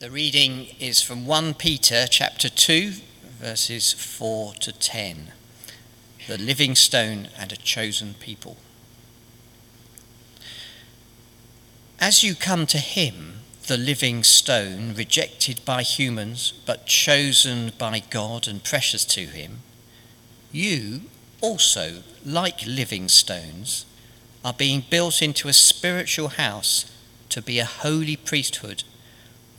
The reading is from 1 Peter chapter 2 verses 4 to 10. The living stone and a chosen people. As you come to him, the living stone, rejected by humans but chosen by God and precious to him, you also, like living stones, are being built into a spiritual house to be a holy priesthood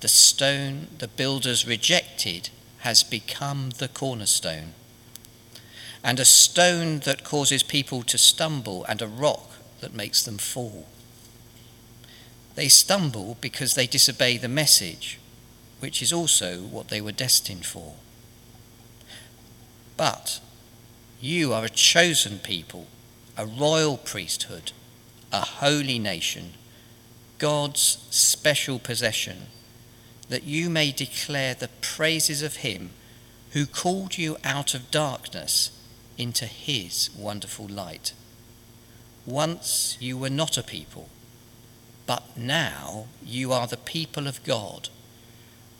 the stone the builders rejected has become the cornerstone, and a stone that causes people to stumble, and a rock that makes them fall. They stumble because they disobey the message, which is also what they were destined for. But you are a chosen people, a royal priesthood, a holy nation, God's special possession that you may declare the praises of him who called you out of darkness into his wonderful light. Once you were not a people, but now you are the people of God.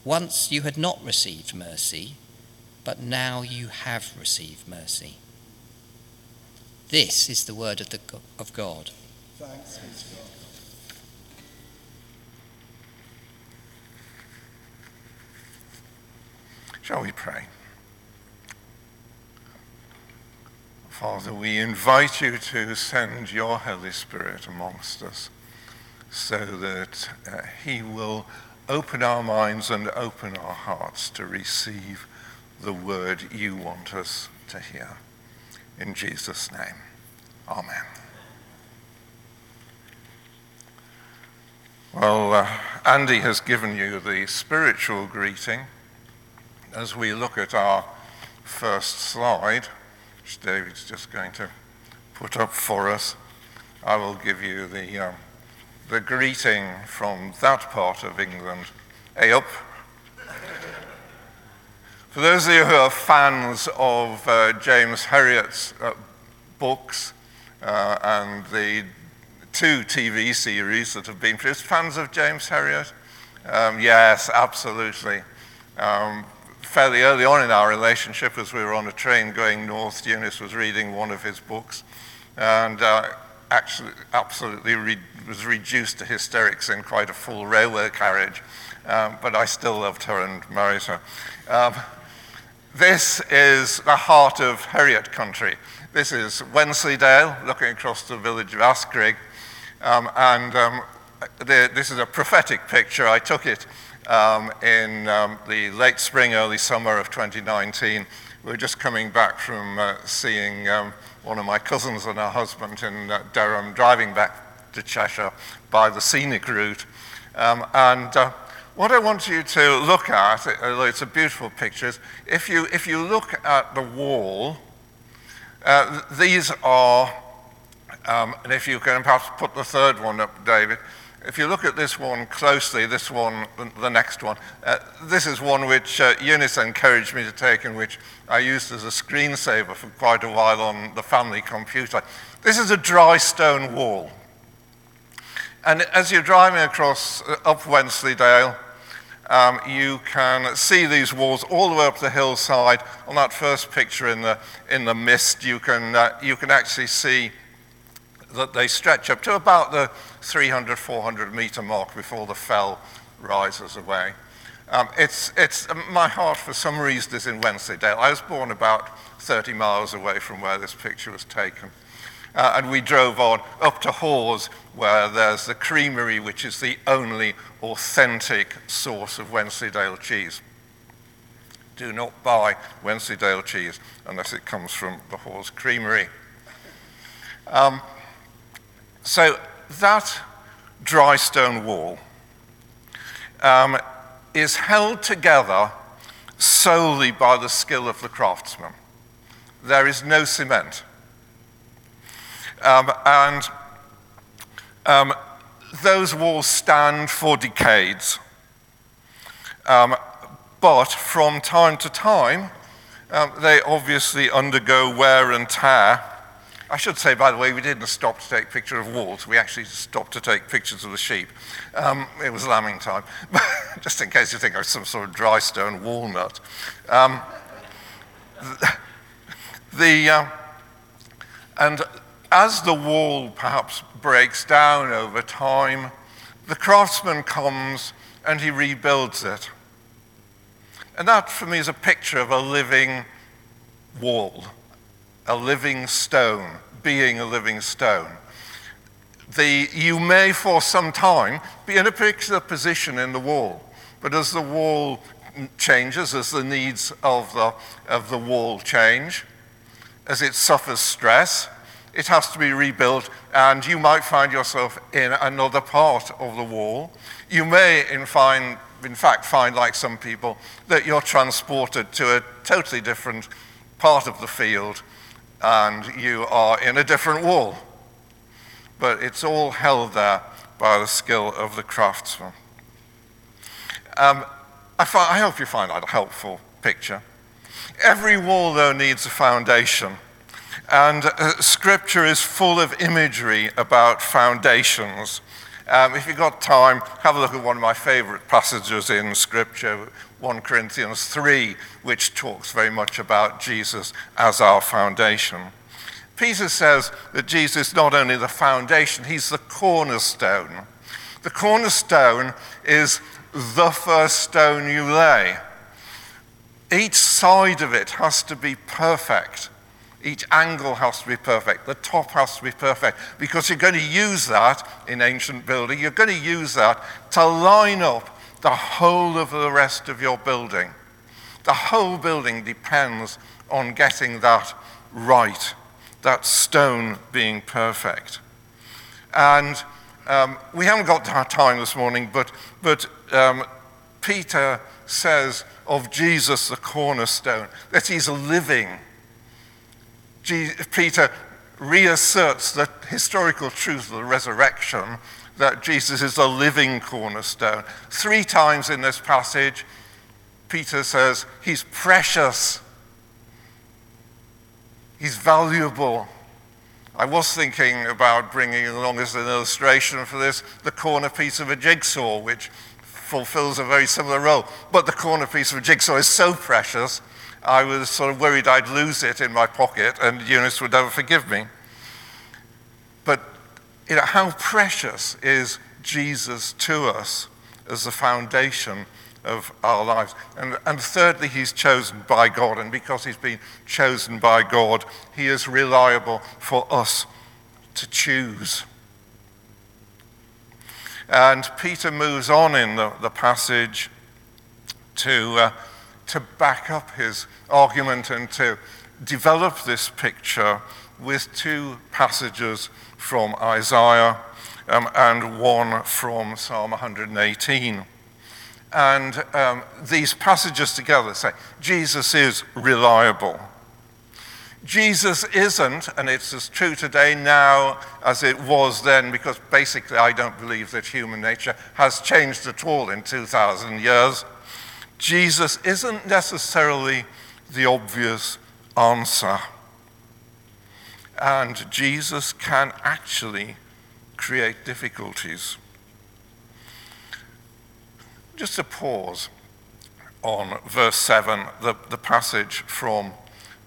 Once you had not received mercy, but now you have received mercy. This is the word of, the, of God. Thanks be to God. Shall we pray? Father, we invite you to send your Holy Spirit amongst us so that uh, he will open our minds and open our hearts to receive the word you want us to hear. In Jesus' name, amen. Well, uh, Andy has given you the spiritual greeting as we look at our first slide, which David's just going to put up for us, I will give you the, um, the greeting from that part of England. Hey up. For those of you who are fans of uh, James Herriot's uh, books uh, and the two TV series that have been produced, fans of James Herriot? Um, yes, absolutely. Um, fairly early on in our relationship, as we were on a train going north, Eunice was reading one of his books and uh, actually absolutely re- was reduced to hysterics in quite a full railway carriage. Um, but I still loved her and married her. Um, this is the heart of Herriot country. This is Wensleydale, looking across the village of Askrigg. Um, and um, the, this is a prophetic picture. I took it um, in um, the late spring, early summer of 2019. We were just coming back from uh, seeing um, one of my cousins and her husband in uh, Durham, driving back to Cheshire by the scenic route. Um, and uh, what I want you to look at, although it's a beautiful picture, if you, if you look at the wall, uh, these are, um, and if you can perhaps put the third one up, David, if you look at this one closely, this one, the next one, uh, this is one which uh, Eunice encouraged me to take and which I used as a screensaver for quite a while on the family computer. This is a dry stone wall. And as you're driving across uh, up Wensleydale, um, you can see these walls all the way up the hillside. On that first picture in the, in the mist, you can, uh, you can actually see that they stretch up to about the 300, 400 meter mark before the fell rises away. Um, it's, it's, um, my heart, for some reason, is in Wensleydale. I was born about 30 miles away from where this picture was taken. Uh, and we drove on up to Hawes, where there's the creamery, which is the only authentic source of Wensleydale cheese. Do not buy Wensleydale cheese unless it comes from the Hawes Creamery. Um, so that dry stone wall um, is held together solely by the skill of the craftsman. There is no cement. Um, and um, those walls stand for decades. Um, but from time to time, um, they obviously undergo wear and tear. I should say, by the way, we didn't stop to take pictures of walls. We actually stopped to take pictures of the sheep. Um, it was lambing time, just in case you think I was some sort of dry stone walnut. Um, the, the uh, and as the wall perhaps breaks down over time, the craftsman comes and he rebuilds it. And that for me is a picture of a living wall, a living stone, being a living stone. The, you may for some time be in a particular position in the wall, but as the wall changes, as the needs of the, of the wall change, as it suffers stress, it has to be rebuilt, and you might find yourself in another part of the wall. You may, in, find, in fact, find, like some people, that you're transported to a totally different part of the field and you are in a different wall. But it's all held there by the skill of the craftsman. Um, I, I hope you find that a helpful picture. Every wall, though, needs a foundation. And uh, scripture is full of imagery about foundations. Um, if you've got time, have a look at one of my favorite passages in Scripture, 1 Corinthians 3, which talks very much about Jesus as our foundation. Peter says that Jesus is not only the foundation, he's the cornerstone. The cornerstone is the first stone you lay. Each side of it has to be perfect. Each angle has to be perfect. The top has to be perfect because you're going to use that in ancient building. You're going to use that to line up the whole of the rest of your building. The whole building depends on getting that right, that stone being perfect. And um, we haven't got time this morning, but, but um, Peter says of Jesus, the cornerstone, that he's living Peter reasserts the historical truth of the resurrection that Jesus is the living cornerstone. Three times in this passage, Peter says he's precious, he's valuable. I was thinking about bringing along as an illustration for this the corner piece of a jigsaw, which fulfills a very similar role. But the corner piece of a jigsaw is so precious I was sort of worried I'd lose it in my pocket and Eunice would never forgive me. But you know, how precious is Jesus to us as the foundation of our lives? And, and thirdly, he's chosen by God. And because he's been chosen by God, he is reliable for us to choose. And Peter moves on in the, the passage to. Uh, to back up his argument and to develop this picture with two passages from Isaiah um, and one from Psalm 118. And um, these passages together say Jesus is reliable. Jesus isn't, and it's as true today now as it was then, because basically I don't believe that human nature has changed at all in 2,000 years. Jesus isn't necessarily the obvious answer. And Jesus can actually create difficulties. Just a pause on verse 7, the, the passage from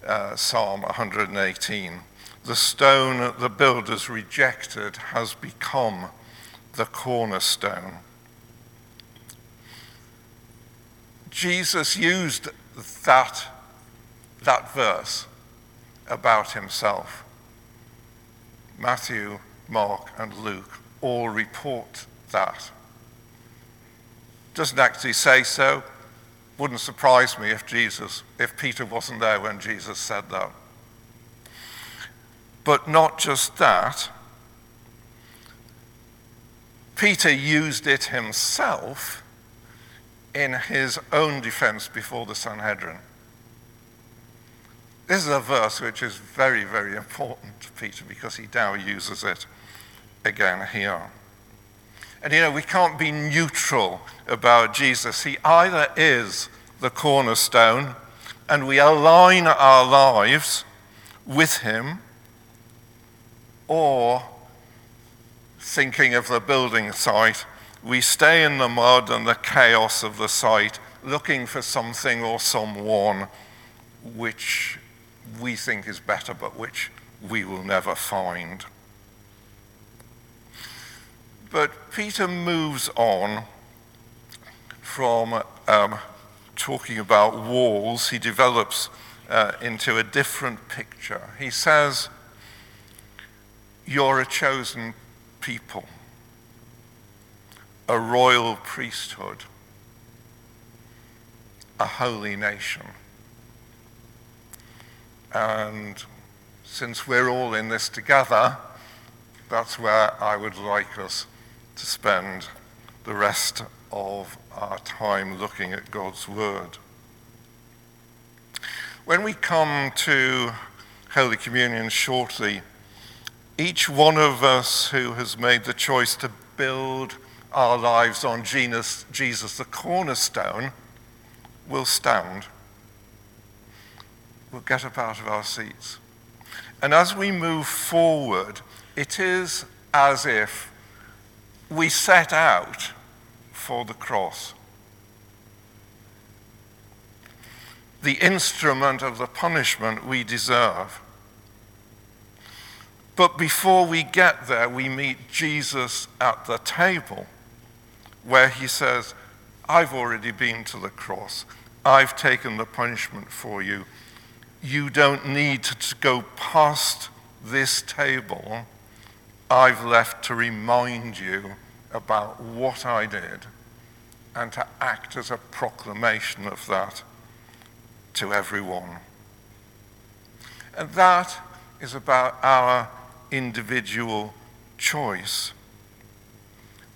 uh, Psalm 118. The stone the builders rejected has become the cornerstone. Jesus used that, that verse about himself. Matthew, Mark, and Luke all report that. Doesn't actually say so. Wouldn't surprise me if Jesus, if Peter wasn't there when Jesus said that. But not just that. Peter used it himself in his own defense before the Sanhedrin. This is a verse which is very, very important to Peter because he now uses it again here. And you know, we can't be neutral about Jesus. He either is the cornerstone and we align our lives with him, or thinking of the building site, we stay in the mud and the chaos of the site looking for something or someone which we think is better but which we will never find. But Peter moves on from um, talking about walls, he develops uh, into a different picture. He says, You're a chosen people, a royal priesthood, a holy nation. And since we're all in this together, that's where I would like us to spend the rest of our time looking at God's Word. When we come to Holy Communion shortly, each one of us who has made the choice to build our lives on Jesus, Jesus the cornerstone, will stand. We'll get up out of our seats. And as we move forward, it is as if we set out for the cross. The instrument of the punishment we deserve. But before we get there, we meet Jesus at the table where he says, I've already been to the cross. I've taken the punishment for you. You don't need to go past this table. I've left to remind you about what I did and to act as a proclamation of that to everyone. And that is about our individual choice.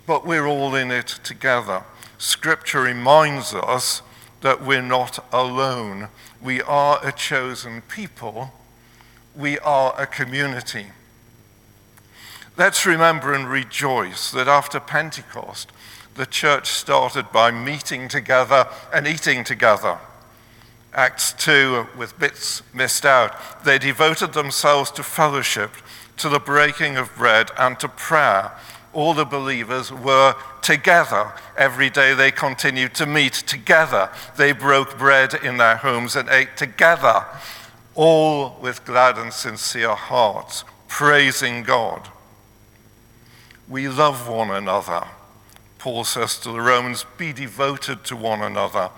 But we're all in it together. Scripture reminds us that we're not alone. We are a chosen people. We are a community. Let's remember and rejoice that after Pentecost, the church started by meeting together and eating together. Acts 2, with bits missed out, they devoted themselves to fellowship, to the breaking of bread, and to prayer. All the believers were together. Every day they continued to meet together. They broke bread in their homes and ate together, all with glad and sincere hearts, praising God we love one another. Paul says to the Romans, be devoted to one another,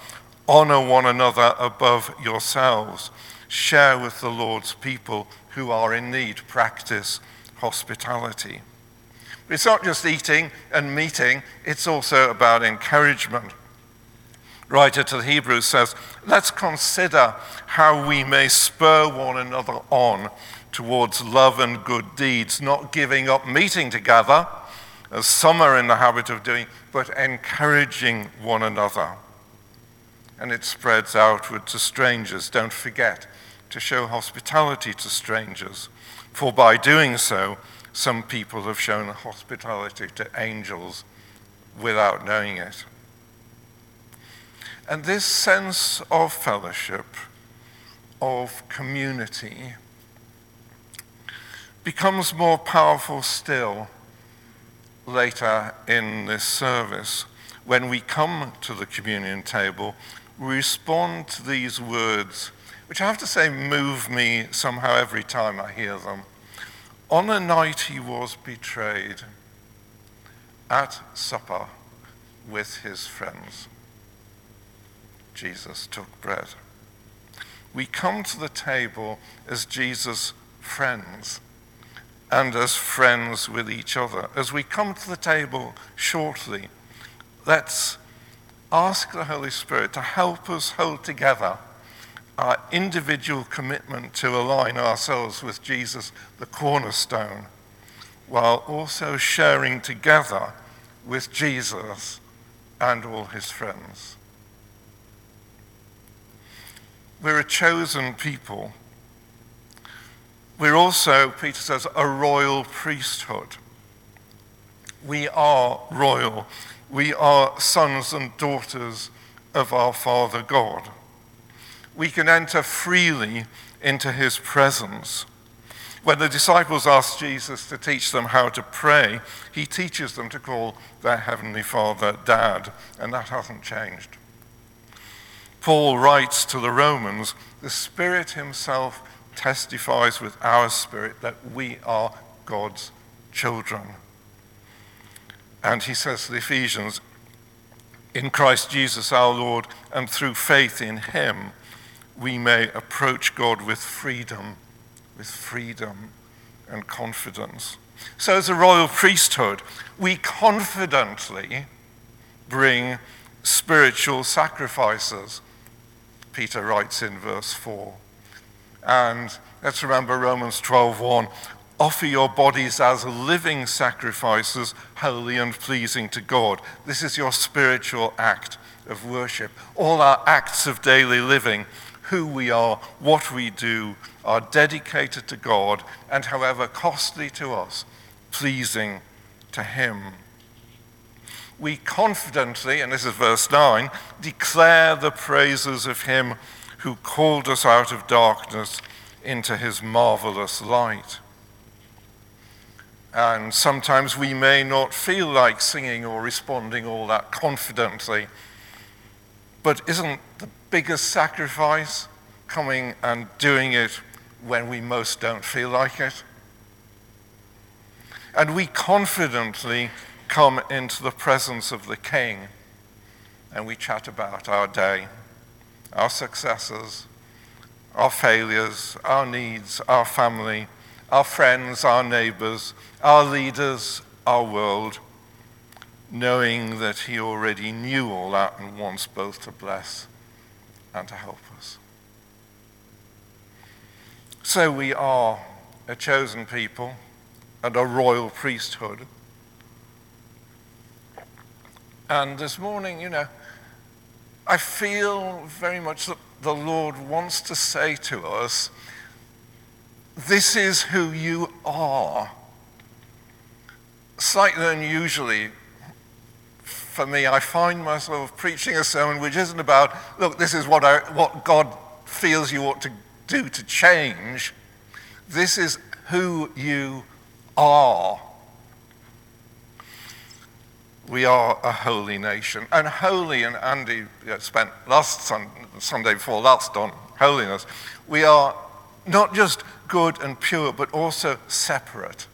honor one another above yourselves, share with the Lord's people who are in need, practice hospitality. It's not just eating and meeting, it's also about encouragement. Writer to the Hebrews says, let's consider how we may spur one another on towards love and good deeds, not giving up meeting together as some are in the habit of doing, but encouraging one another. And it spreads outward to strangers. Don't forget to show hospitality to strangers, for by doing so, some people have shown hospitality to angels without knowing it. And this sense of fellowship, of community, becomes more powerful still later in this service, when we come to the communion table, we respond to these words, which I have to say move me somehow every time I hear them. On the night he was betrayed, at supper with his friends, Jesus took bread. We come to the table as Jesus' friends and as friends with each other. As we come to the table shortly, let's ask the Holy Spirit to help us hold together our individual commitment to align ourselves with Jesus, the cornerstone, while also sharing together with Jesus and all his friends. We're a chosen people. We're also, Peter says, a royal priesthood. We are royal. We are sons and daughters of our Father God. We can enter freely into his presence. When the disciples ask Jesus to teach them how to pray, he teaches them to call their Heavenly Father Dad, and that hasn't changed. Paul writes to the Romans, the Spirit Himself testifies with our spirit that we are God's children. And he says to the Ephesians, in Christ Jesus our Lord, and through faith in Him, we may approach God with freedom with freedom and confidence. So, as a royal priesthood, we confidently bring spiritual sacrifices, Peter writes in verse 4. And let's remember Romans 12:1. Offer your bodies as living sacrifices, holy and pleasing to God. This is your spiritual act of worship. All our acts of daily living who we are, what we do, are dedicated to God, and however costly to us, pleasing to Him. We confidently, and this is verse 9, declare the praises of Him who called us out of darkness into His marvelous light. And sometimes we may not feel like singing or responding all that confidently. But isn't the biggest sacrifice, coming and doing it when we most don't feel like it. And we confidently come into the presence of the King and we chat about our day, our successes, our failures, our needs, our family, our friends, our neighbors, our leaders, our world, knowing that He already knew all that and wants both to bless and to help us. So we are a chosen people and a royal priesthood. And this morning, you know, I feel very much that the Lord wants to say to us, this is who you are. Slightly unusually, for me, I find myself preaching a sermon which isn't about, look, this is what, I, what God feels you ought to do to change. This is who you are. We are a holy nation. And holy, and Andy uh, spent last sun, Sunday before last on holiness, we are not just good and pure, but also separate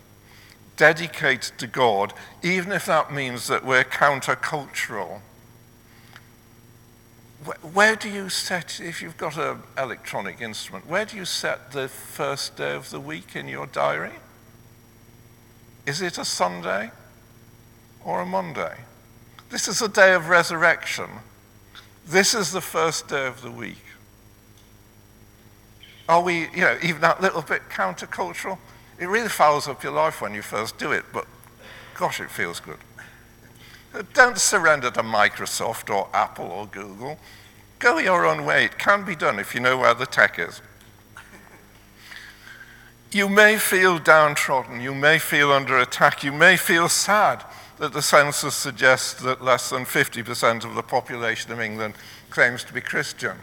dedicated to God, even if that means that we're countercultural. Where do you set, if you've got an electronic instrument, where do you set the first day of the week in your diary? Is it a Sunday or a Monday? This is a day of resurrection. This is the first day of the week. Are we, you know, even that little bit countercultural? It really fouls up your life when you first do it, but gosh, it feels good. Don't surrender to Microsoft or Apple or Google. Go your own way. It can be done if you know where the tech is. You may feel downtrodden. You may feel under attack. You may feel sad that the census suggests that less than 50% of the population of England claims to be Christian.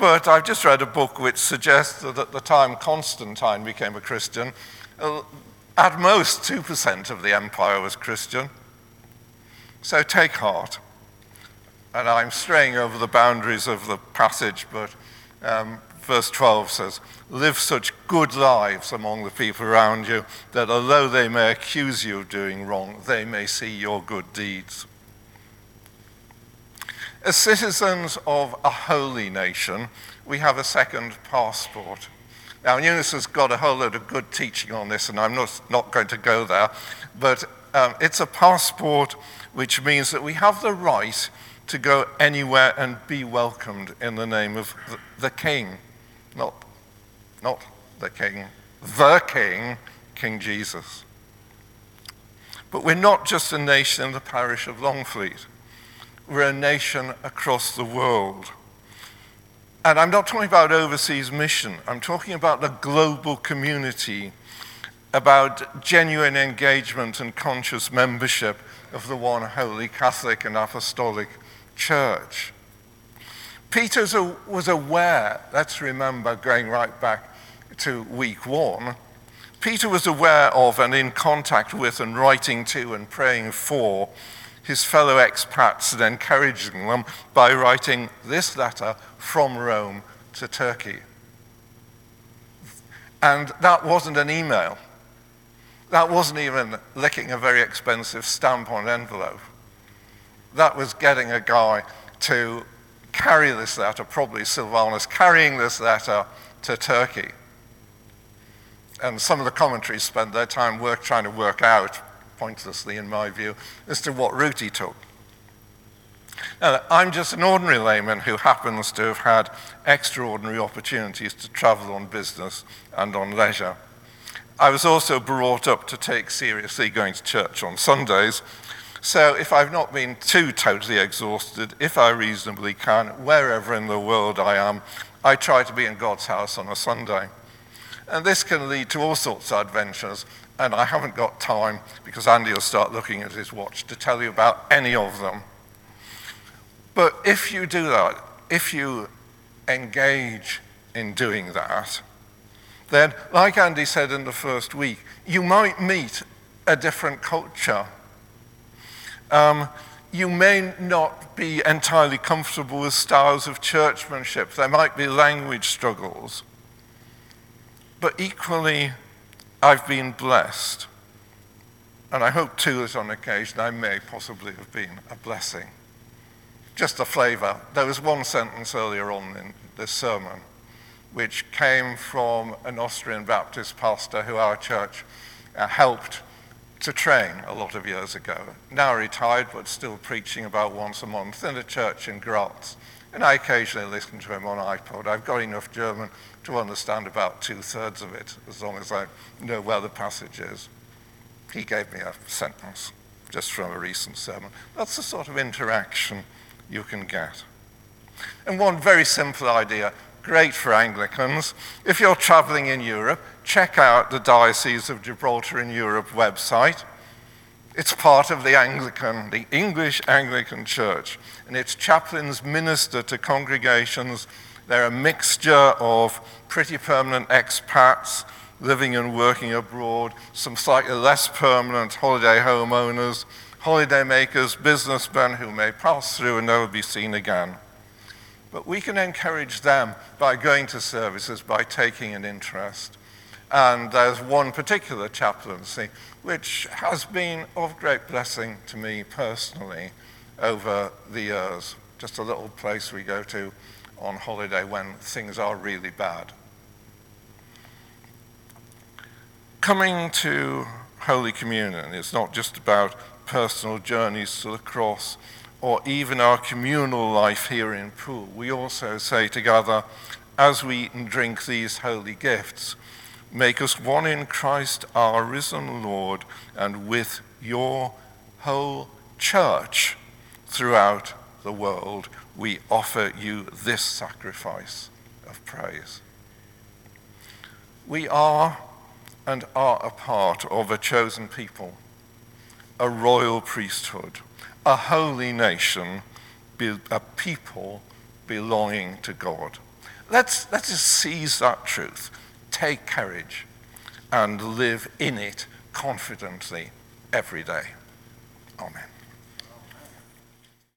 But I've just read a book which suggests that at the time Constantine became a Christian, uh, at most 2% of the empire was Christian. So take heart. And I'm straying over the boundaries of the passage, but um, verse 12 says, Live such good lives among the people around you that although they may accuse you of doing wrong, they may see your good deeds. As citizens of a holy nation, we have a second passport. Now, Eunice has got a whole load of good teaching on this, and I'm not, not going to go there, but um, it's a passport which means that we have the right to go anywhere and be welcomed in the name of the, the King. Not, not the King, the King, King Jesus. But we're not just a nation in the parish of Longfleet we're a nation across the world. And I'm not talking about overseas mission, I'm talking about the global community, about genuine engagement and conscious membership of the one holy Catholic and Apostolic Church. Peter was aware, let's remember, going right back to week one, Peter was aware of and in contact with and writing to and praying for his fellow expats and encouraging them by writing this letter from Rome to Turkey. And that wasn't an email. That wasn't even licking a very expensive stamp on an envelope. That was getting a guy to carry this letter, probably Silvanus, carrying this letter to Turkey. And some of the commentaries spent their time work, trying to work out, pointlessly in my view, as to what route he took. Now, I'm just an ordinary layman who happens to have had extraordinary opportunities to travel on business and on leisure. I was also brought up to take seriously going to church on Sundays, so if I've not been too totally exhausted, if I reasonably can, wherever in the world I am, I try to be in God's house on a Sunday. And this can lead to all sorts of adventures, and I haven't got time, because Andy will start looking at his watch, to tell you about any of them. But if you do that, if you engage in doing that, then, like Andy said in the first week, you might meet a different culture um, you may not be entirely comfortable with styles of churchmanship. There might be language struggles. But equally, I've been blessed. And I hope too that on occasion I may possibly have been a blessing. Just a flavour. There was one sentence earlier on in this sermon which came from an Austrian Baptist pastor who our church uh, helped to train a lot of years ago. Now retired, but still preaching about once a month in a church in Graz. And I occasionally listen to him on iPod. I've got enough German to understand about two thirds of it, as long as I know where the passage is. He gave me a sentence just from a recent sermon. That's the sort of interaction you can get. And one very simple idea great for Anglicans. If you're traveling in Europe, check out the Diocese of Gibraltar in Europe website. It's part of the Anglican, the English Anglican Church, and its chaplains minister to congregations. They're a mixture of pretty permanent expats living and working abroad, some slightly less permanent holiday homeowners, holiday makers, businessmen who may pass through and never be seen again. But we can encourage them by going to services, by taking an interest. And there's one particular chaplaincy which has been of great blessing to me personally over the years. Just a little place we go to on holiday when things are really bad. Coming to Holy Communion is not just about personal journeys to the cross or even our communal life here in Poole, we also say together, as we eat and drink these holy gifts, make us one in Christ our risen Lord, and with your whole church throughout the world, we offer you this sacrifice of praise. We are and are a part of a chosen people, a royal priesthood a holy nation, a people belonging to God. Let's, let's seize that truth, take courage, and live in it confidently every day. Amen.